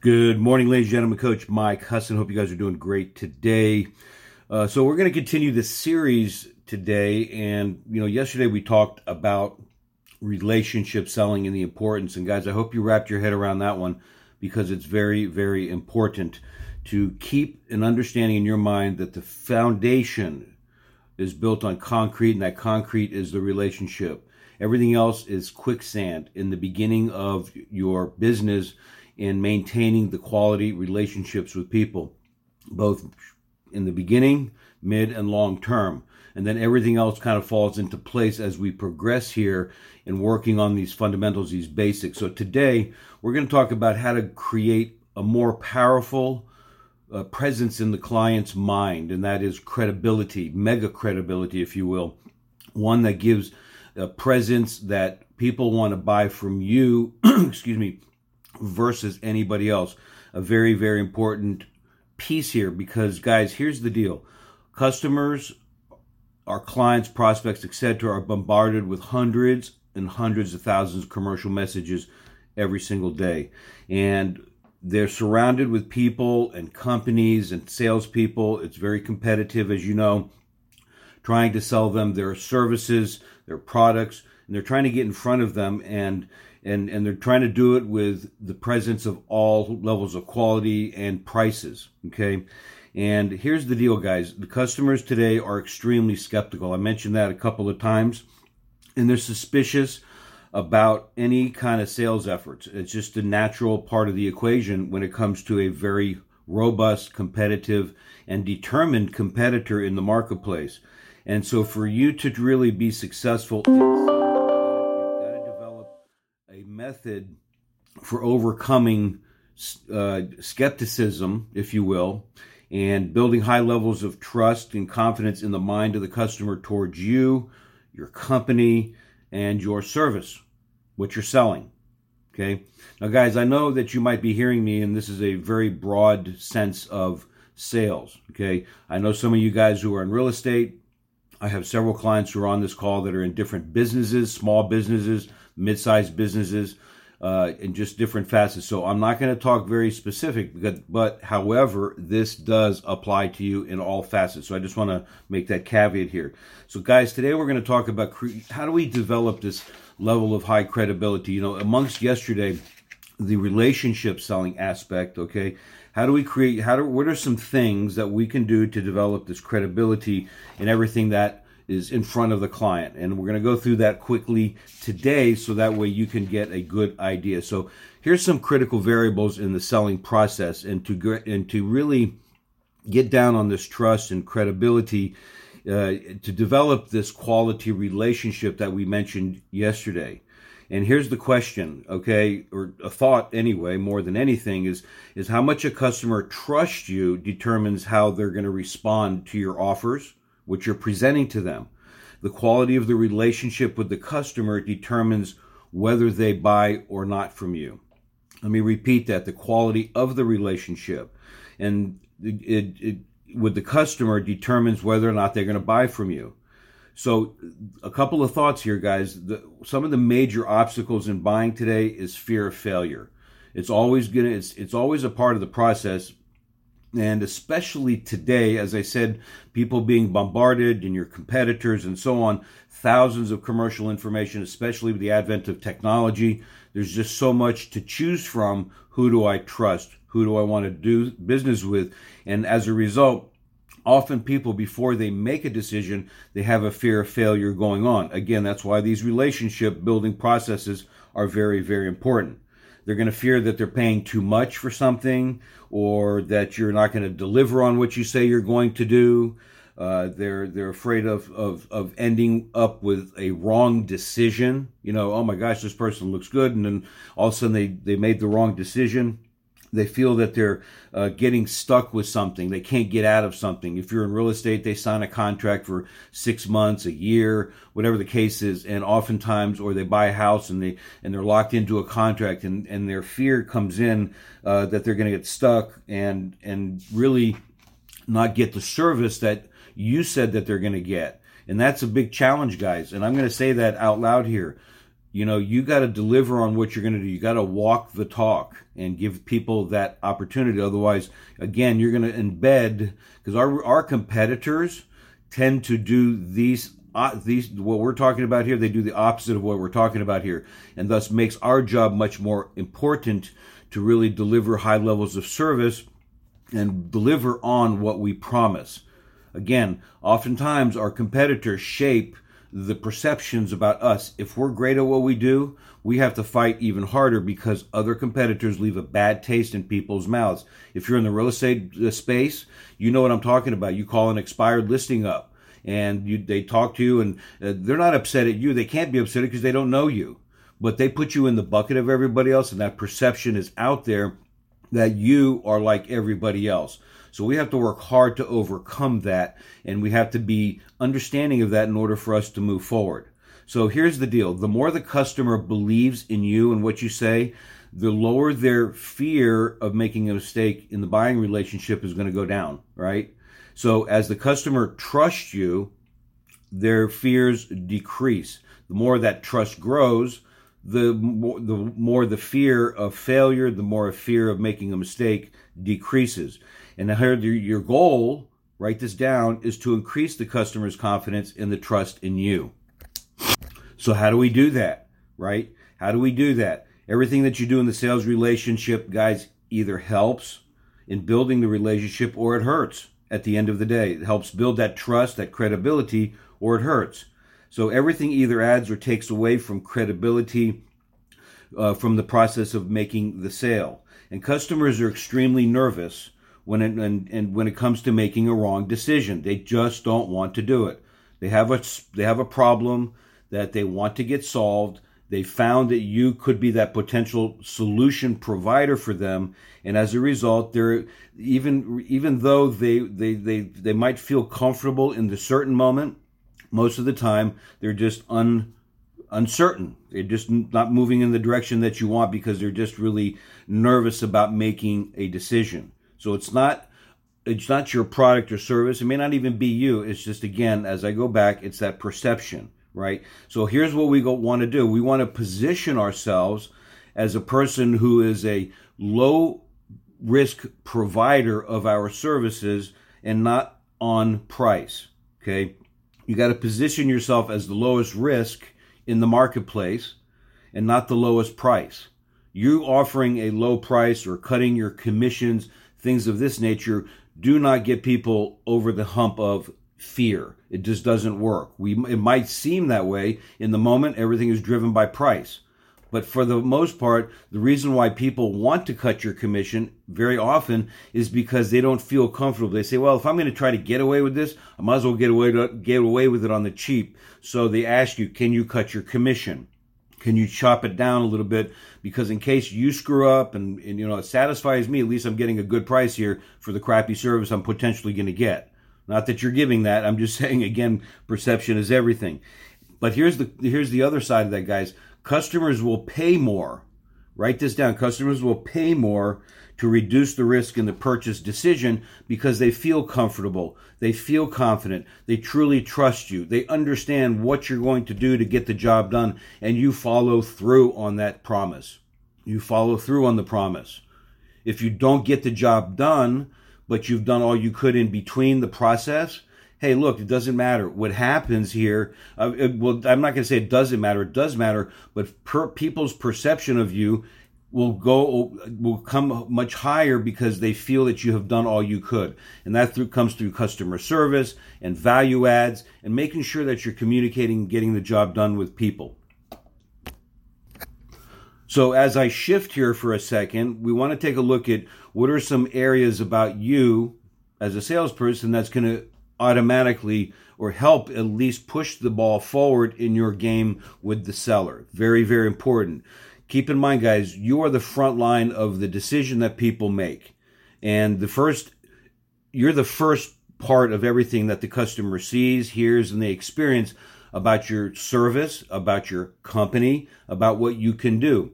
Good morning, ladies and gentlemen. Coach Mike Husson. Hope you guys are doing great today. Uh, so we're going to continue this series today, and you know, yesterday we talked about relationship selling and the importance. And guys, I hope you wrapped your head around that one because it's very, very important to keep an understanding in your mind that the foundation is built on concrete, and that concrete is the relationship. Everything else is quicksand in the beginning of your business in maintaining the quality relationships with people, both in the beginning, mid, and long term. And then everything else kind of falls into place as we progress here in working on these fundamentals, these basics. So today, we're going to talk about how to create a more powerful uh, presence in the client's mind, and that is credibility, mega credibility, if you will. One that gives a presence that people want to buy from you, excuse me, versus anybody else. A very, very important piece here because, guys, here's the deal customers, our clients, prospects, etc., are bombarded with hundreds and hundreds of thousands of commercial messages every single day. And they're surrounded with people and companies and salespeople. It's very competitive, as you know, trying to sell them their services, their products, and they're trying to get in front of them. And and and they're trying to do it with the presence of all levels of quality and prices okay? And here's the deal guys. The customers today are extremely skeptical. I mentioned that a couple of times. And they're suspicious about any kind of sales efforts. It's just a natural part of the equation when it comes to a very robust competitive and determined competitor in the marketplace. And so for you to really be successful method for overcoming uh, skepticism, if you will, and building high levels of trust and confidence in the mind of the customer towards you, your company, and your service, what you're selling. Okay. Now, guys, I know that you might be hearing me, and this is a very broad sense of sales. Okay. I know some of you guys who are in real estate. I have several clients who are on this call that are in different businesses, small businesses, mid-sized businesses, uh, in just different facets. So I'm not going to talk very specific, because, but however, this does apply to you in all facets. So I just want to make that caveat here. So guys, today we're going to talk about cre- how do we develop this level of high credibility. You know, amongst yesterday, the relationship selling aspect. Okay, how do we create? How do? What are some things that we can do to develop this credibility in everything that is in front of the client. And we're going to go through that quickly today so that way you can get a good idea. So here's some critical variables in the selling process and to get, and to really get down on this trust and credibility uh, to develop this quality relationship that we mentioned yesterday. And here's the question, okay, or a thought anyway, more than anything is is how much a customer trusts you determines how they're going to respond to your offers, which you're presenting to them. The quality of the relationship with the customer determines whether they buy or not from you. Let me repeat that the quality of the relationship and it, it, it, with the customer determines whether or not they're going to buy from you. So, a couple of thoughts here, guys. The, some of the major obstacles in buying today is fear of failure. It's always gonna. It's it's always a part of the process, and especially today, as I said, people being bombarded and your competitors and so on, thousands of commercial information, especially with the advent of technology. There's just so much to choose from. Who do I trust? Who do I want to do business with? And as a result, often people, before they make a decision, they have a fear of failure going on. Again, that's why these relationship building processes are very, very important. They're going to fear that they're paying too much for something or that you're not going to deliver on what you say you're going to do. Uh, they're they're afraid of, of of ending up with a wrong decision. You know, oh my gosh, this person looks good, and then all of a sudden they they made the wrong decision they feel that they're uh, getting stuck with something. They can't get out of something. If you're in real estate they sign a contract for six months a year whatever the case is and oftentimes or they buy a house and they and they're locked into a contract and and their fear comes in uh, that they're going to get stuck and and really not get the service that you said that they're going to get. And that's a big challenge guys. And i'm going to say that out loud here you know, you got to deliver on what you're going to do. You got to walk the talk and give people that opportunity. Otherwise, again, you're going to embed because our our competitors tend to do these uh, these what we're talking about here. They do the opposite of what we're talking about here, and thus makes our job much more important to really deliver high levels of service and deliver on what we promise. Again, oftentimes our competitors shape the perceptions about us. If we're great at what we do, we have to fight even harder because other competitors leave a bad taste in people's mouths. If you're in the real estate uh, space, you know what I'm talking about. You call an expired listing up and you, they talk to you and uh, they're not upset at you. They can't be upset because they don't know you, but they put you in the bucket of everybody else and that perception is out there that you are like everybody else. So we have to work hard to overcome that, and we have to be understanding of that in order for us to move forward. So here's the deal the more the customer believes in you and what you say, the lower their fear of making a mistake in the buying relationship is going to go down, right? So as the customer trusts you, their fears decrease. The more that trust grows, the more, the more the fear of failure, the more a fear of making a mistake decreases. And here, your goal, write this down, is to increase the customer's confidence and the trust in you. So, how do we do that? Right? How do we do that? Everything that you do in the sales relationship, guys, either helps in building the relationship or it hurts at the end of the day. It helps build that trust, that credibility, or it hurts. So, everything either adds or takes away from credibility uh, from the process of making the sale. And customers are extremely nervous when it, and, and when it comes to making a wrong decision. They just don't want to do it. They have a they have a problem that they want to get solved. They found that you could be that potential solution provider for them, and as a result, they're even even though they they they, they might feel comfortable in the certain moment, most of the time they're just un uncertain. They're just not moving in the direction that you want because they're just really nervous about making a decision. So it's not it's not your product or service. It may not even be you. It's just again, as I go back, it's that perception, right? So here's what we go, want to do. We want to position ourselves as a person who is a low risk provider of our services and not on price. Okay. You got to position yourself as the lowest risk in the marketplace and not the lowest price. You offering a low price or cutting your commissions things of this nature do not get people over the hump of fear. It just doesn't work. We it might seem that way in the moment everything is driven by price. But for the most part, the reason why people want to cut your commission very often is because they don't feel comfortable. They say, "Well, if I'm going to try to get away with this, I might as well get away to, get away with it on the cheap." So they ask you, "Can you cut your commission?" Can you chop it down a little bit? Because in case you screw up and, and, you know, it satisfies me, at least I'm getting a good price here for the crappy service I'm potentially going to get. Not that you're giving that. I'm just saying again, perception is everything. But here's the here's the other side of that, guys. Customers will pay more. Write this down. Customers will pay more to reduce the risk in the purchase decision because they feel comfortable, they feel confident, they truly trust you, they understand what you're going to do to get the job done, and you follow through on that promise. You follow through on the promise. If you don't get the job done, but you've done all you could in between the process, hey, look, it doesn't matter. What happens here, uh, it, well, I'm not going to say it doesn't matter. It does matter, but per, people's perception of you will go will come much higher because they feel that you have done all you could and that through, comes through customer service and value adds and making sure that you're communicating getting the job done with people so as i shift here for a second we want to take a look at what are some areas about you as a salesperson that's going to automatically or help at least push the ball forward in your game with the seller very very important keep in mind, guys, you are the front line of the decision that people make. And the first, you're the first part of everything that the customer sees, hears, and they experience about your service, about your company, about what you can do.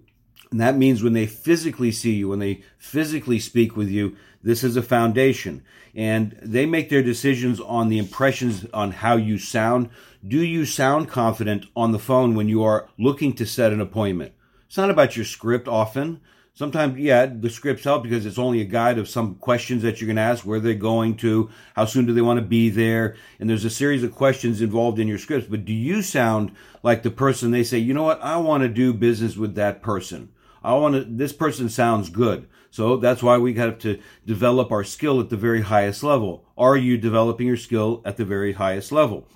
And that means when they physically see you, when they physically speak with you, this is a foundation. And they make their decisions on the impressions on how you sound. Do you sound confident on the phone when you are looking to set an appointment? It's not about your script often. Sometimes, yeah, the scripts help because it's only a guide of some questions that you're going to ask, where they're going to, how soon do they want to be there, and there's a series of questions involved in your scripts. But do you sound like the person they say, you know what, I want to do business with that person? I want to, this person sounds good. So that's why we have to develop our skill at the very highest level. Are you developing your skill at the very highest level?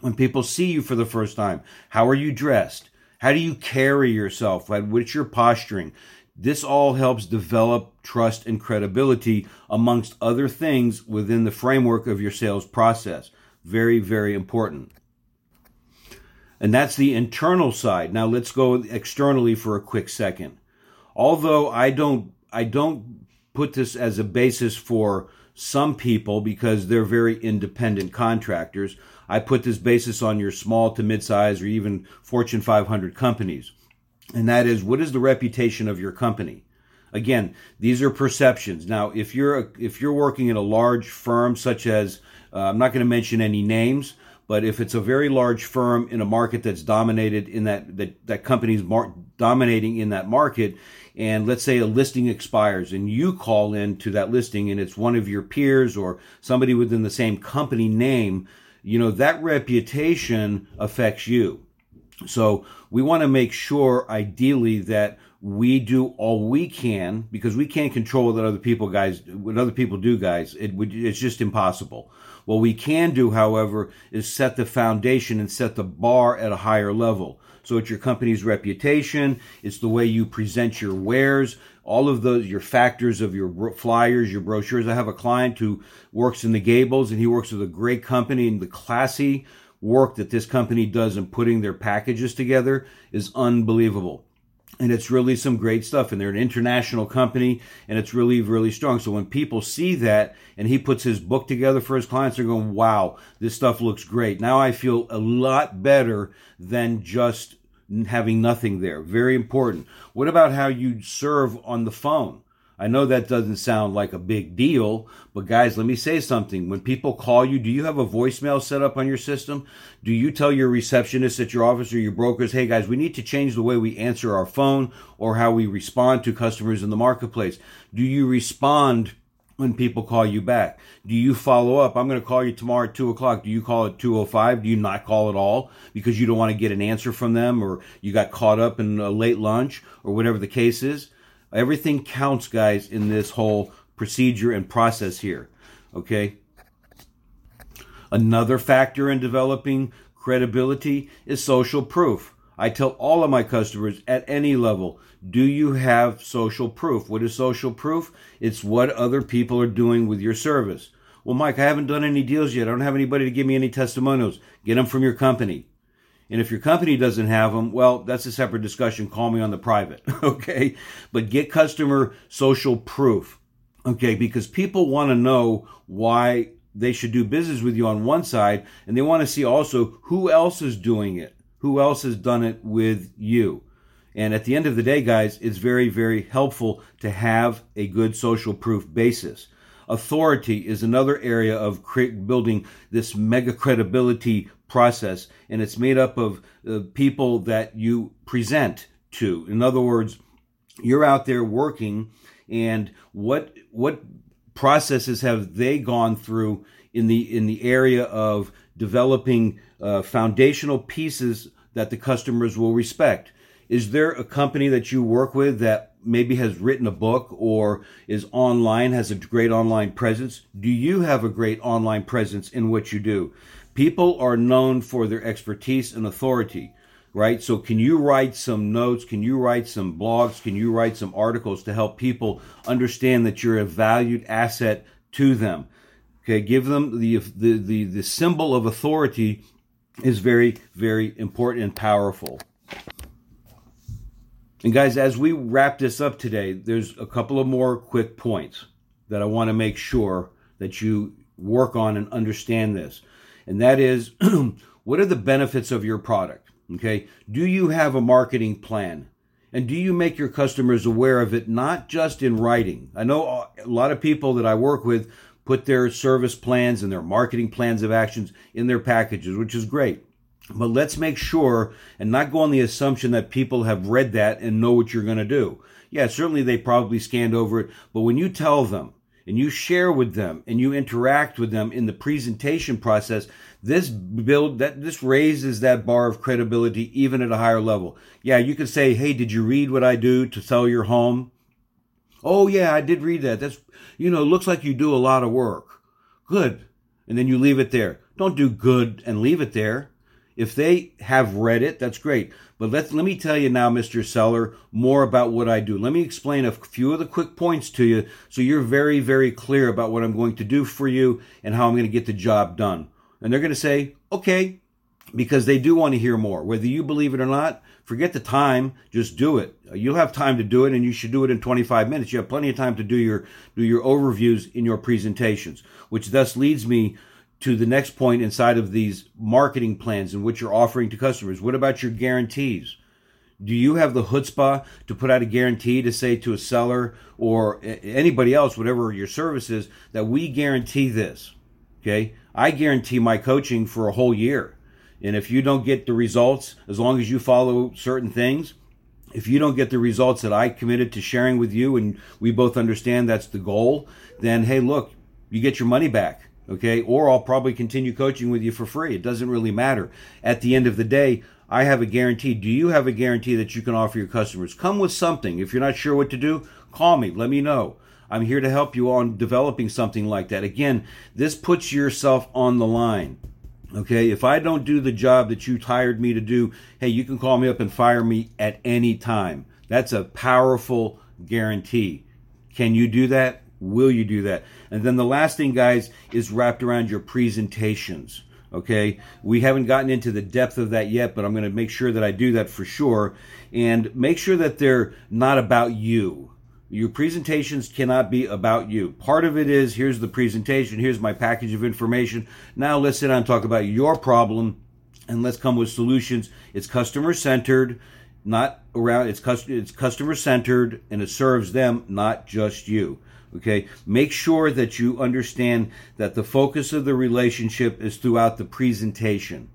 When people see you for the first time, how are you dressed? How do you carry yourself? What's your posturing? This all helps develop trust and credibility amongst other things within the framework of your sales process. Very, very important. And that's the internal side. Now let's go externally for a quick second. Although I don't I don't put this as a basis for some people because they're very independent contractors. I put this basis on your small to mid-size or even Fortune 500 companies. And that is what is the reputation of your company? Again these are perceptions. Now if you're a, if you're working in a large firm such as uh, i'm not going to mention any names but if it's a very large firm in a market that's dominated in that that, that company's mar- dominating in that market and let's say a listing expires and you call in to that listing and it's one of your peers or somebody within the same company name you know that reputation affects you. So we want to make sure, ideally, that we do all we can because we can't control what other people guys what other people do guys. It would it's just impossible. What we can do however is set the foundation and set the bar at a higher level so it's your company's reputation. It's the way you present your wares. All of those your factors of your flyers your brochures. I have a client who works in the gables and he works with a great company and the classy work that this company does in putting their packages together is unbelievable. And it's really some great stuff. And they're an international company and it's really, really strong. So when people see that and he puts his book together for his clients, they're going, wow, this stuff looks great. Now I feel a lot better than just having nothing there. Very important. What about how you serve on the phone? I know that doesn't sound like a big deal, but guys, let me say something. When people call you, do you have a voicemail set up on your system? Do you tell your receptionist at your office or your brokers, hey guys, we need to change the way we answer our phone or how we respond to customers in the marketplace? Do you respond when people call you back? Do you follow up? I'm going to call you tomorrow at two o'clock. Do you call at 205? Do you not call at all because you don't want to get an answer from them or you got caught up in a late lunch or whatever the case is? Everything counts, guys, in this whole procedure and process here. Okay? Another factor in developing credibility is social proof. I tell all of my customers at any level, do you have social proof? What is social proof? It's what other people are doing with your service. Well, Mike, I haven't done any deals yet. I don't have anybody to give me any testimonials. Get them from your company. And if your company doesn't have them, well, that's a separate discussion. Call me on the private, okay? But get customer social proof, okay? Because people want to know why they should do business with you on one side, and they want to see also who else is doing it, who else has done it with you. And at the end of the day, guys, it's very, very helpful to have a good social proof basis. Authority is another area of building this mega credibility process, and it's made up of uh, people that you present to. In other words, you're out there working, and what what processes have they gone through in the in the area of developing uh, foundational pieces that the customers will respect? Is there a company that you work with that maybe has written a book or is online, has a great online presence? Do you have a great online presence in what you do? People are known for their expertise and authority, right? So, can you write some notes? Can you write some blogs? Can you write some articles to help people understand that you're a valued asset to them? Okay, give them the the the, the symbol of authority is very very important and powerful. And guys, as we wrap this up today, there's a couple of more quick points that I want to make sure that you work on and understand this and that is what are the benefits of your product? Okay. Do you have a marketing plan? And do you make your customers aware of it, not just in writing? I know a lot of people that I work with put their service plans and their marketing plans of actions in their packages, which is great. But let's make sure and not go on the assumption that people have read that and know what you're going to do. Yeah, certainly they probably scanned over it, but when you tell them and you share with them and you interact with them in the presentation process, this build that this raises that bar of credibility even at a higher level. Yeah, you could say, "Hey, did you read what I do to sell your home?" "Oh yeah, I did read that. That's you know, looks like you do a lot of work." Good. And then you leave it there. Don't do good and leave it there. If they have read it, that's great. But let let me tell you now, Mr. Seller, more about what I do. Let me explain a few of the quick points to you so you're very, very clear about what I'm going to do for you and how I'm going to get the job done. And they're going to say, okay, because they do want to hear more. Whether you believe it or not, forget the time, just do it. You'll have time to do it and you should do it in 25 minutes. You have plenty of time to do your do your overviews in your presentations, which thus leads me to the next point inside of these marketing plans and what you're offering to customers. What about your guarantees? Do you have the chutzpah to put out a guarantee to say to a seller or anybody else, whatever your service is, that we guarantee this? Okay. I guarantee my coaching for a whole year. And if you don't get the results, as long as you follow certain things, if you don't get the results that I committed to sharing with you and we both understand that's the goal, then hey, look, you get your money back okay? Or I'll probably continue coaching with you for free. It doesn't really matter. At the end of the day, I have a guarantee. Do you have a guarantee that you can offer your customers? Come with something. If you're not sure what to do, call me. Let me know. I'm here to help you on developing something like that. Again, this puts yourself on the line. Okay, if I don't do the job that you hired me to do, hey, you can call me up and fire me at any time. That's a powerful guarantee. Can you do that? Will you do that? And then the last thing, guys, is wrapped around your presentations. Okay, we haven't gotten into the depth of that yet, but I'm going to make sure that I do that for sure. And make sure that they're not about you. Your presentations cannot be about you. Part of it is here's the presentation, here's my package of information. Now let's sit down and talk about your problem and let's come with solutions. It's customer centered, not around, it's, customer it's customer centered, and it serves them, not just you. Okay, make sure that you understand that the focus of the relationship is throughout the presentation.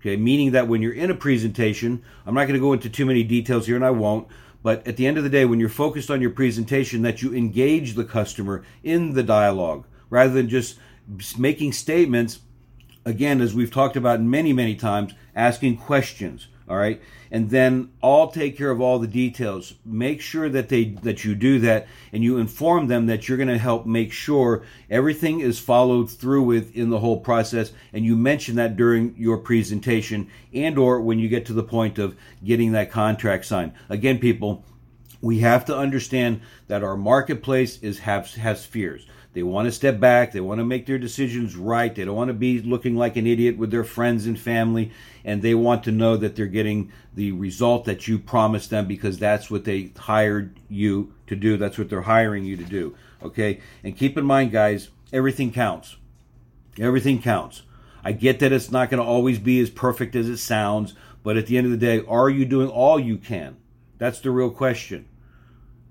Okay, meaning that when you're in a presentation, I'm not going to go into too many details here and I won't, but at the end of the day, when you're focused on your presentation, that you engage the customer in the dialogue rather than just making statements. Again, as we've talked about many, many times, asking questions all right? And then i'll take care of all the details. Make sure that they that you do that and you inform them that you're going to help make sure everything is followed through with in the whole process. And you mention that during your presentation and or when you get to the point of getting that contract signed. Again people we have to understand that our marketplace is has, has fears they want to step back. They want to make their decisions right. They don't want to be looking like an idiot with their friends and family. And they want to know that they're getting the result that you promised them because that's what they hired you to do. That's what they're hiring you to do. Okay? And keep in mind, guys, everything counts. Everything counts. I get that it's not going to always be as perfect as it sounds, but at the end of the day, are you doing all you can? That's the real question.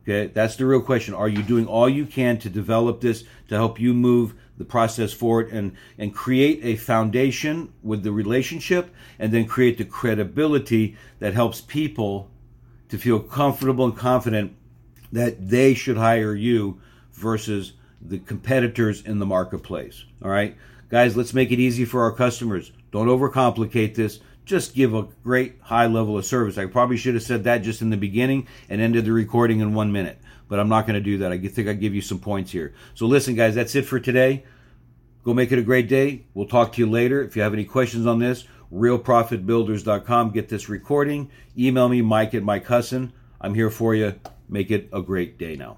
Okay, that's the real question. Are you doing all you can to develop this to help you move the process forward and and create a foundation with the relationship and then create the credibility that helps people to feel comfortable and confident that they should hire you versus the competitors in the marketplace. All right? Guys, let's make it easy for our customers. Don't overcomplicate this just give a great high level of service. I probably should have said that just in the beginning and ended the recording in one minute, but I'm not going to do that. I think I give you some points here. So listen, guys, that's it for today. Go make it a great day. We'll talk to you later. If you have any questions on this, realprofitbuilders.com. Get this recording. Email me, Mike at Mike Husson. I'm here for you. Make it a great day now.